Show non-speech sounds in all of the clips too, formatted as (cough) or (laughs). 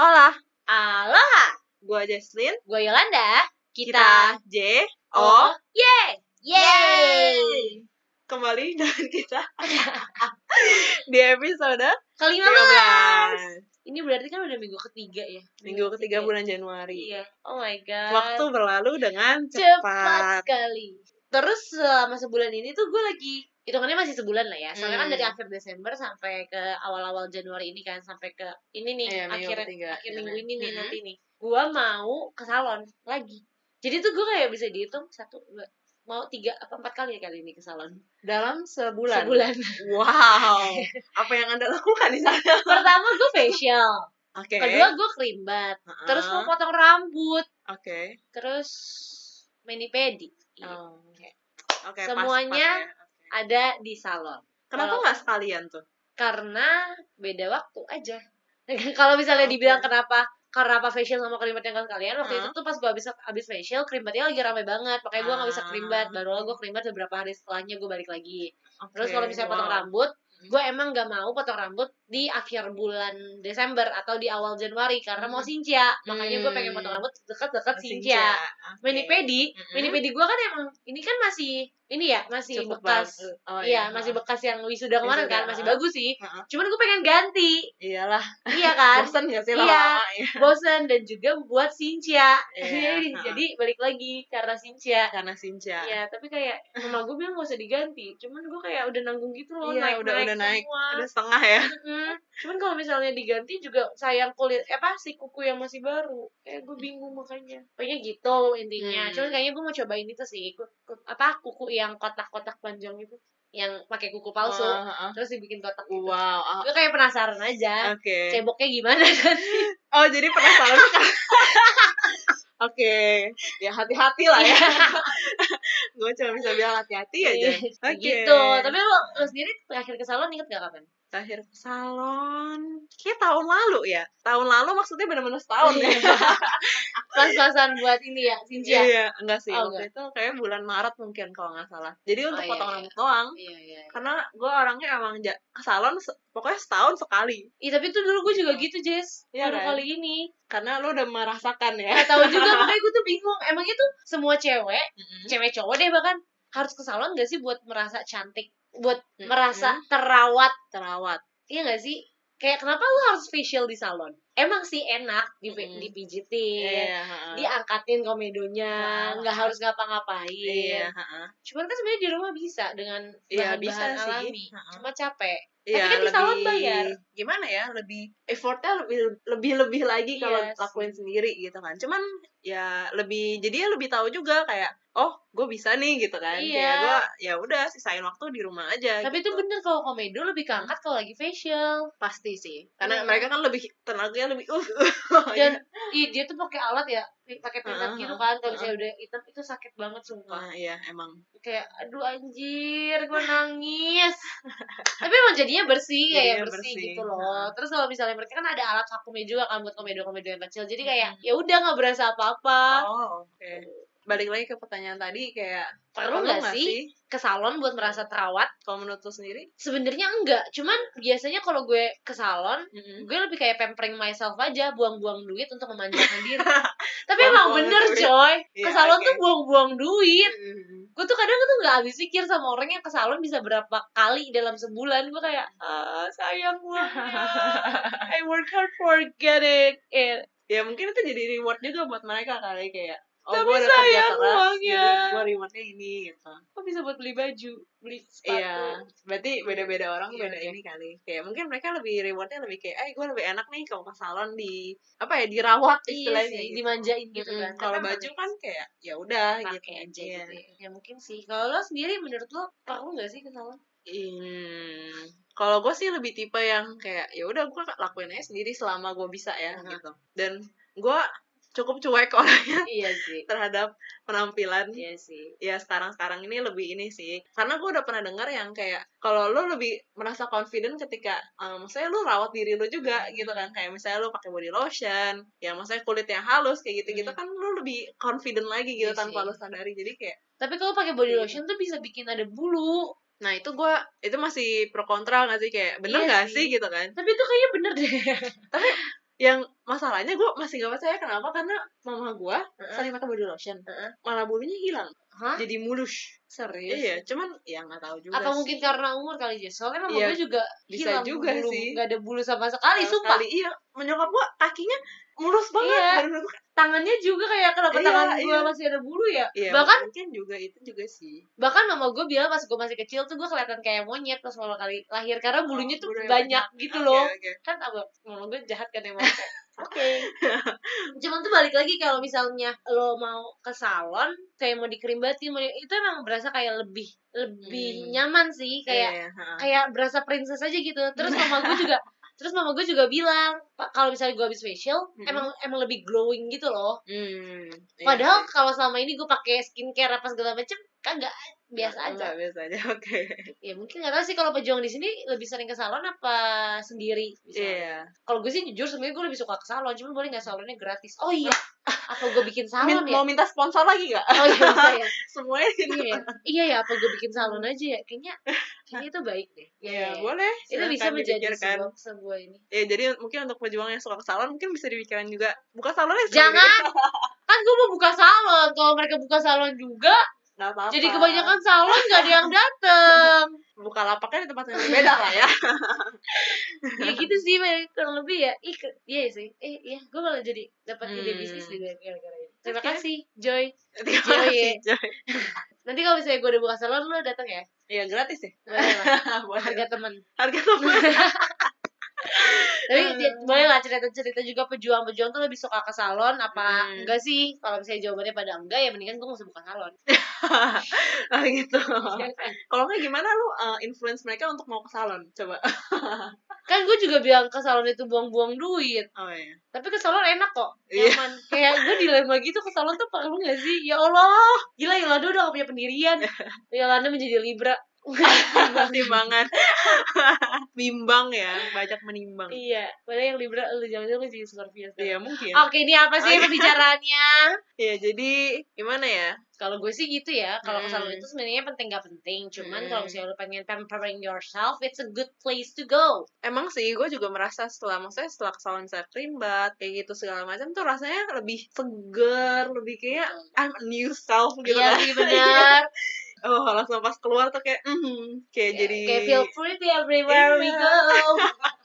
Hola, Aloha, gua Jesslyn. gue Yolanda. Kita J O Oh, yeay. Kembali (laughs) dengan kita di episode Kelima 13 Ini berarti kan udah minggu ketiga ya. Minggu ketiga bulan Januari. Iya. Oh my god. Waktu berlalu dengan cepat cepat. sekali. Terus selama sebulan ini tuh gue lagi hitungannya masih sebulan lah ya. Soalnya kan Hmm. dari akhir Desember sampai ke awal-awal Januari ini kan sampai ke ini nih Iya, minggu akhir akhir minggu ini nih Mhm. nanti nih. Gue mau ke salon lagi. Jadi tuh gue kayak bisa dihitung satu dua mau tiga apa empat kali ya kali ini ke salon Dalam sebulan. sebulan. Wow. (laughs) Apa yang Anda lakukan di sana? Pertama gue facial, Oke. kedua gue krimbat, Heeh. terus mau potong rambut, Oke. terus mani pedi. Oh. Oke. Oke, pas- Semuanya pas ya. Ada di salon. Kenapa nggak sekalian tuh? Karena beda waktu aja. (laughs) Kalau misalnya Oke. dibilang kenapa karena apa facial sama krimbat yang sekalian waktu Heeh. itu tuh pas gue habis habis facial krimbatnya lagi rame banget makanya gue nggak bisa Ah. krimbat baru lah gue krimbat beberapa hari setelahnya gue balik lagi terus Oke, kalau misalnya potong wow. rambut gue emang gak mau potong rambut di akhir bulan Desember atau di awal Januari karena mau Hmm. sincia makanya gue pengen Hmm. potong rambut deket-deket Sinja. Oke. mani pedi Mm-mm. mani pedi gue kan emang ini kan masih ini ya masih Cukup bekas bagus. Oh, iya masih bekas yang wisuda kemarin Wisuda, kan masih bagus sih Heeh. cuman gue pengen ganti Iyalah. iya kan Bosen gak sih Iya. lama-lama ya? bosen dan juga buat Iya, (laughs) jadi, heeh. jadi balik lagi karena sincia Karena Sinja. Iya, tapi kayak mama gue bilang gak usah diganti. Cuman gue kayak udah nanggung gitu loh, Iya, naik udah udah naik, semua. udah setengah ya. Mm-mm. Cuman kalau misalnya diganti juga sayang kulit eh, apa sih kuku yang masih baru. Kayak gue bingung makanya. Pokoknya gitu intinya. Hmm. Cuman kayaknya gue mau cobain itu sih, ku- ku- apa kuku yang kotak-kotak panjang itu, yang pakai kuku palsu. Oh, heeh. Terus dibikin kotak gitu. Wow. ah, Gue kayak penasaran aja. Oke. Ceboknya gimana (laughs) kan? Oh, jadi penasaran (laughs) Oke, ya hati-hati lah ya. (laughs) Gue cuma bisa bilang hati-hati aja. Oke. gitu. Tapi lo, lo sendiri terakhir ke salon inget gak kapan? Terakhir ke salon, kayak tahun lalu ya. Tahun lalu maksudnya benar-benar setahun ya. (laughs) Pas-pasan buat ini ya, Sinja. Iya, enggak sih. Oh, Waktu itu kayak bulan Maret mungkin kalau nggak salah. Jadi untuk iya, potong iya. rambut doang. Iya, iya. Karena gue orangnya emang ke salon pokoknya setahun sekali. Ih, tapi tuh dulu gue juga gitu, Jess. Iya, Baru kan? kali ini. Karena lo udah merasakan ya. Gak tahu juga, (laughs) makanya gue tuh bingung. Emangnya tuh semua cewek, Mm-mm. cewek cowok deh bahkan, harus ke salon gak sih buat merasa cantik? Buat Mm-mm. merasa terawat? terawat. Iya gak sih? Kayak kenapa lu harus facial di salon? Emang sih enak di Mm-mm. dipijitin, Iya, heeh. diangkatin komedonya, nggak harus ngapa-ngapain. Iya, heeh. Cuman kan sebenarnya di rumah bisa dengan Iya, bahan-bahan bisa sih. alami. Ha-ha. Cuma capek. Iya, kan di salon bayar. Gimana ya? Lebih effortnya lebih lebih lebih lagi Iya kalau sih. lakuin sendiri gitu kan. Cuman ya lebih jadi ya lebih tahu juga kayak oh gue bisa nih gitu kan. Iya. Kayak gue ya udah sisain waktu di rumah aja. Tapi itu gitu. bener kalau komedo lebih keangkat kalau lagi facial. pasti sih. Karena Iya. mereka kan lebih tenaganya lebih uh. Dan ih dia tuh pakai alat ya, pakai pelet Ah, gitu kan. Kalau ah. misalnya udah hitam itu sakit banget sumpah. Nah, iya emang. Kayak aduh anjir, gue nangis. (laughs) Tapi emang jadinya bersih kayak Jadinya bersih, bersih. gitu loh. Terus kalau misalnya mereka kan ada alat vakumnya juga kan buat komedo-komedo yang kecil. Jadi kayak Hmm. ya udah nggak berasa apa-apa. Oh, oke. Balik lagi ke pertanyaan tadi kayak Perlu nggak sih ke salon buat merasa terawat? Kalau menurut lo sendiri? Sebenarnya enggak, cuman biasanya kalau gue ke salon Mm-mm. gue lebih kayak pampering myself aja buang-buang duit untuk memanjakan diri (laughs) tapi emang bener duit. coy ke salon oke. tuh buang-buang duit Mm-mm. gue tuh kadang tuh nggak habis pikir sama orang yang ke salon bisa berapa kali dalam sebulan gue kayak ah sayang uangnya (laughs) I work hard for getting it ya mungkin itu jadi reward juga buat mereka kali kayak oh Tapi gue sayang keras uangnya. gue rewardnya ini gitu kok bisa buat beli baju beli sepatu iya berarti beda-beda orang Iya, beda iya. ini kali kayak mungkin mereka lebih rewardnya lebih kayak eh gue lebih enak nih kalau ke salon di apa ya dirawat iya istilahnya sih gitu. dimanjain gitu Mm-mm. kan kalau baju kan kayak ya udah gitu aja Iya. gitu ya. ya mungkin sih kalau lo sendiri menurut lo perlu nggak sih ke salon Hmm, kalau gue sih lebih tipe yang kayak ya udah gue lakuin aja sendiri selama gue bisa ya Aha. gitu dan gue cukup cuek (laughs) orangnya iya sih. terhadap penampilan. Iya sih. Ya sekarang-sekarang ini lebih ini sih. Karena gue udah pernah dengar yang kayak kalau lo lebih merasa confident ketika um, maksudnya lo rawat diri lo juga gitu kan. Kayak misalnya lo pakai body lotion ya maksudnya kulit yang halus kayak gitu-gitu Hmm. kan lo lebih confident lagi gitu Iya tanpa sih. lo sadari. Jadi kayak tapi kalau pakai body Iya. lotion tuh bisa bikin ada bulu. Nah itu gue itu masih pro kontra nggak sih? Kayak bener Iya nggak sih. sih gitu kan? Tapi itu kayaknya bener deh yang masalahnya gue masih gak percaya kenapa karena mama gue Heeh. sering pakai body lotion Heeh. malah bulunya hilang Hah? jadi mulus Serius? iya cuman ya nggak tahu juga Apa sih. mungkin karena umur kali Jess? Soalnya mama Iya, gue juga bisa hilang juga bulu, sih. Gak ada bulu sama sekali, Sama sumpah. sekali, iya menyokap gue kakinya mulus banget Iya. bener-bener tuh- Tangannya juga kayak kenapa Iya, tangan gue iya. masih ada bulu ya? iya Bahkan mungkin juga itu juga sih bahkan mama gue bilang pas gue masih kecil tuh gue kelihatan kayak monyet pas awal kali lahir karena bulunya tuh bulunya banyak gitu Oke, loh. oke. Kan apa? Mama gue jahat kan emang. (laughs) Oke. (laughs) Cuman tuh balik lagi kalau misalnya lo mau ke salon kayak mau dikerimbatin mau di- itu emang berasa kayak lebih lebih Hmm. nyaman sih kayak Iya, ha. kayak berasa princess aja gitu terus mama gue juga (laughs) terus mama gue juga bilang "Pak, kalau misalnya gue habis facial Mm-mm. emang emang lebih glowing gitu loh Hmm, iya padahal kalau selama ini gue pakai skincare apa segala macem kagak biasa aja. Enggak, biasa aja (laughs) oke. Ya mungkin nggak tahu sih kalau pejuang di sini lebih sering ke salon apa sendiri iya. Kalau gue sih jujur sebenarnya gue lebih suka ke salon cuma boleh nggak salonnya gratis? Oh iya (laughs) apa gue bikin salon Min- ya? mau minta sponsor lagi nggak? Oh iya bisa ya. (laughs) Semuanya iya ya. iya ya apa gue bikin salon aja ya? Kayaknya kayaknya itu baik deh. Iya, ya iya. boleh. Itu bisa menjadi sebuah, sebuah ini. Ya jadi mungkin untuk pejuang yang suka ke salon mungkin bisa dipikirkan juga. Buka salonnya sendiri. jangan! Kan gue mau buka salon. Kalau mereka buka salon juga Apa-apa. Jadi kebanyakan salon gak ada yang dateng. Buka lapaknya di tempat yang berbeda lah ya. (laughs) Ya gitu sih kurang lebih ya. Ih, iya sih. Eh iya. Gue malah jadi dapat ide Hmm. bisnis di gara-gara ini. Terima kasih Joy. Terima Joy, kasih, ya. Joy. (laughs) nanti kalau misalnya gue udah buka salon lo datang ya? Iya gratis ya boleh lah. (laughs) Boleh. harga teman harga teman tapi Hmm. boleh lah cerita-cerita juga pejuang-pejuang tuh lebih suka ke salon apa Hmm. enggak sih? Kalau misalnya jawabannya pada enggak ya mendingan gue gak usah buka salon. Ah (laughs) gitu. Kalau nggak gimana lu uh, influence mereka untuk mau ke salon? Coba. (laughs) Kan gue juga bilang ke salon itu buang-buang duit. Oh iya. Tapi ke salon enak kok Iya. nyaman. Kayak gue dilema gitu ke salon tuh perlu gak sih? Ya Allah gila Yolanda udah gak punya pendirian. (laughs) Yolanda menjadi Libra (laughs) timbangan (laughs) (laughs) bimbang ya banyak menimbang. Iya padahal yang Libra lu jangan-jangan lu jadi Scorpio iya mungkin. Oke ini apa sih Oke. pembicaraannya? Iya jadi gimana ya? Kalau gue sih gitu ya kalau Hmm. itu sebenarnya penting gak penting. Cuman Hmm. kalau misalnya lu pengen pampering yourself it's a good place to go. Emang sih gue juga merasa setelah maksudnya setelah ke salon saya krimbat kayak gitu segala macam tuh rasanya lebih seger lebih kayak I'm a new self gitu iya kan. sih benar oh langsung pas keluar tuh kayak mhm, kayak jadi kayak feel pretty everywhere we Iya. go (laughs)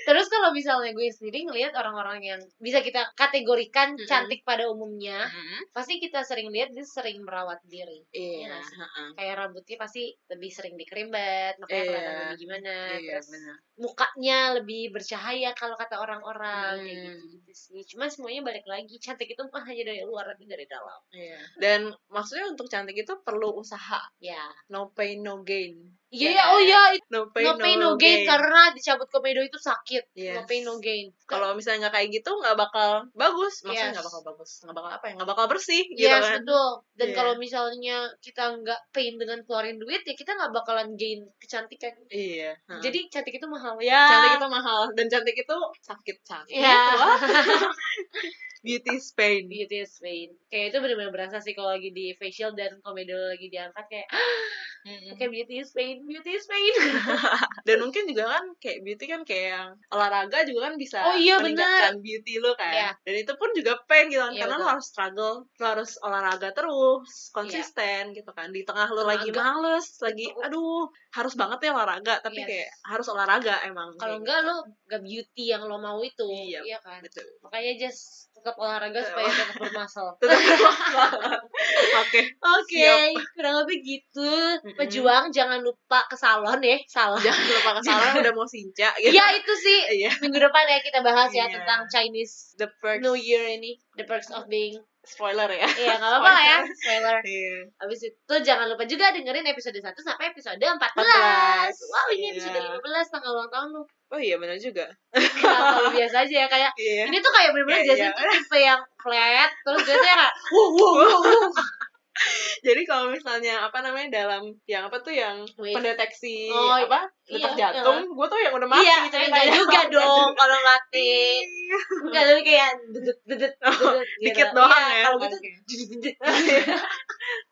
Terus kalau misalnya gue sendiri ngelihat orang-orang yang bisa kita kategorikan Mm-mm. cantik pada umumnya, Mhm. pasti kita sering lihat dia sering merawat diri. iya nggak sih? heeh. Kayak rambutnya pasti lebih sering dikerimbat, makanya Iya. kelihatan lebih gimana. iya Terus mukanya lebih bercahaya kalau kata orang-orang kayak Hmm. gitu-gitu sih. Cuma semuanya balik lagi cantik itu bukan hanya dari luar tapi dari dalam. iya dan maksudnya untuk cantik itu perlu usaha Ya. no pain no gain Iya, Ya ya, oh kan? iya, no pain no pain no gain karena dicabut komedo itu sakit. No Yes. pain no gain. kalau misalnya nggak kayak gitu nggak bakal bagus maksudnya Yes. nggak bakal bagus nggak bakal apa ya nggak bakal bersih gitu Yes, kan betul. Dan Iya. kalau misalnya kita nggak pain dengan keluarin duit, ya kita nggak bakalan gain kecantikan. iya heeh. Jadi cantik itu mahal ya. cantik itu mahal dan cantik itu sakit sakit Ya. Wah. Beauty is pain beauty is pain. Kayak itu benar-benar berasa sih kalau lagi di facial dan komedo lagi diangkat kayak (gasps) Mm-mm. kayak beauty is pain, beauty is pain. (laughs) dan mungkin juga kan kayak beauty kan kayak yang olahraga juga kan bisa Oh iya, meningkatkan beauty lo kan Iya. dan itu pun juga pain gitu kan Iya, karena lo betul. harus struggle lo harus olahraga terus konsisten gitu kan di tengah lo lagi males lagi Betul. aduh harus banget ya olahraga tapi Yes. kayak harus olahraga emang Kalau enggak lo gak beauty yang lo mau itu. Iya. kan? gitu. Makanya just tetap olahraga supaya tetap bermasal. Oke Oke, kurang lebih gitu. Pejuang jangan lupa ke salon ya, salah. jangan lupa ke salon udah mau sinca gitu Ya itu sih iya minggu depan ya kita bahas ya Iya. tentang Chinese the perks New Year ini, the perks of being. Spoiler ya Iya nggak apa-apa ya, spoiler. Iya. Habis itu jangan lupa juga dengerin episode 1 sampai episode 14. 14. Wow, ini Iya. episode 15 tanggal ulang tahun lu. oh iya benar juga Kalau biasa aja ya kayak iya ini tuh kayak bener-bener Iya, iya. tuh tipe yang flat terus biasanya kayak wuh wuh wuh wuh. Jadi kalau misalnya apa namanya dalam yang apa tuh yang Wave. pendeteksi Oh, apa iya, detak jantung gue tuh yang udah mati Iya, ceritanya. enggak juga (laughs) dong kalau mati. Enggak tapi kayak dedet dedet dedet. Dikit gitu. doang Iya, ya Kalau gitu (laughs)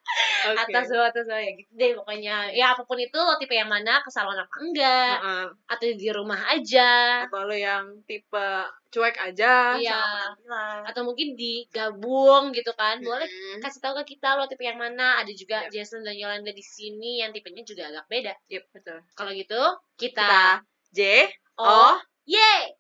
Oke. atas bawah atas bawah ya gitu deh pokoknya ya apa pun itu lo tipe yang mana ke salon apa enggak Heeh. atau di rumah aja atau lo yang tipe cuek aja Iya. sama atau mungkin digabung gitu kan boleh Mm-mm. kasih tahu ke kita lo tipe yang mana ada juga Yap. Jason dan Yolanda di sini yang tipenya juga agak beda Yep, betul kalau gitu kita, kita J O ye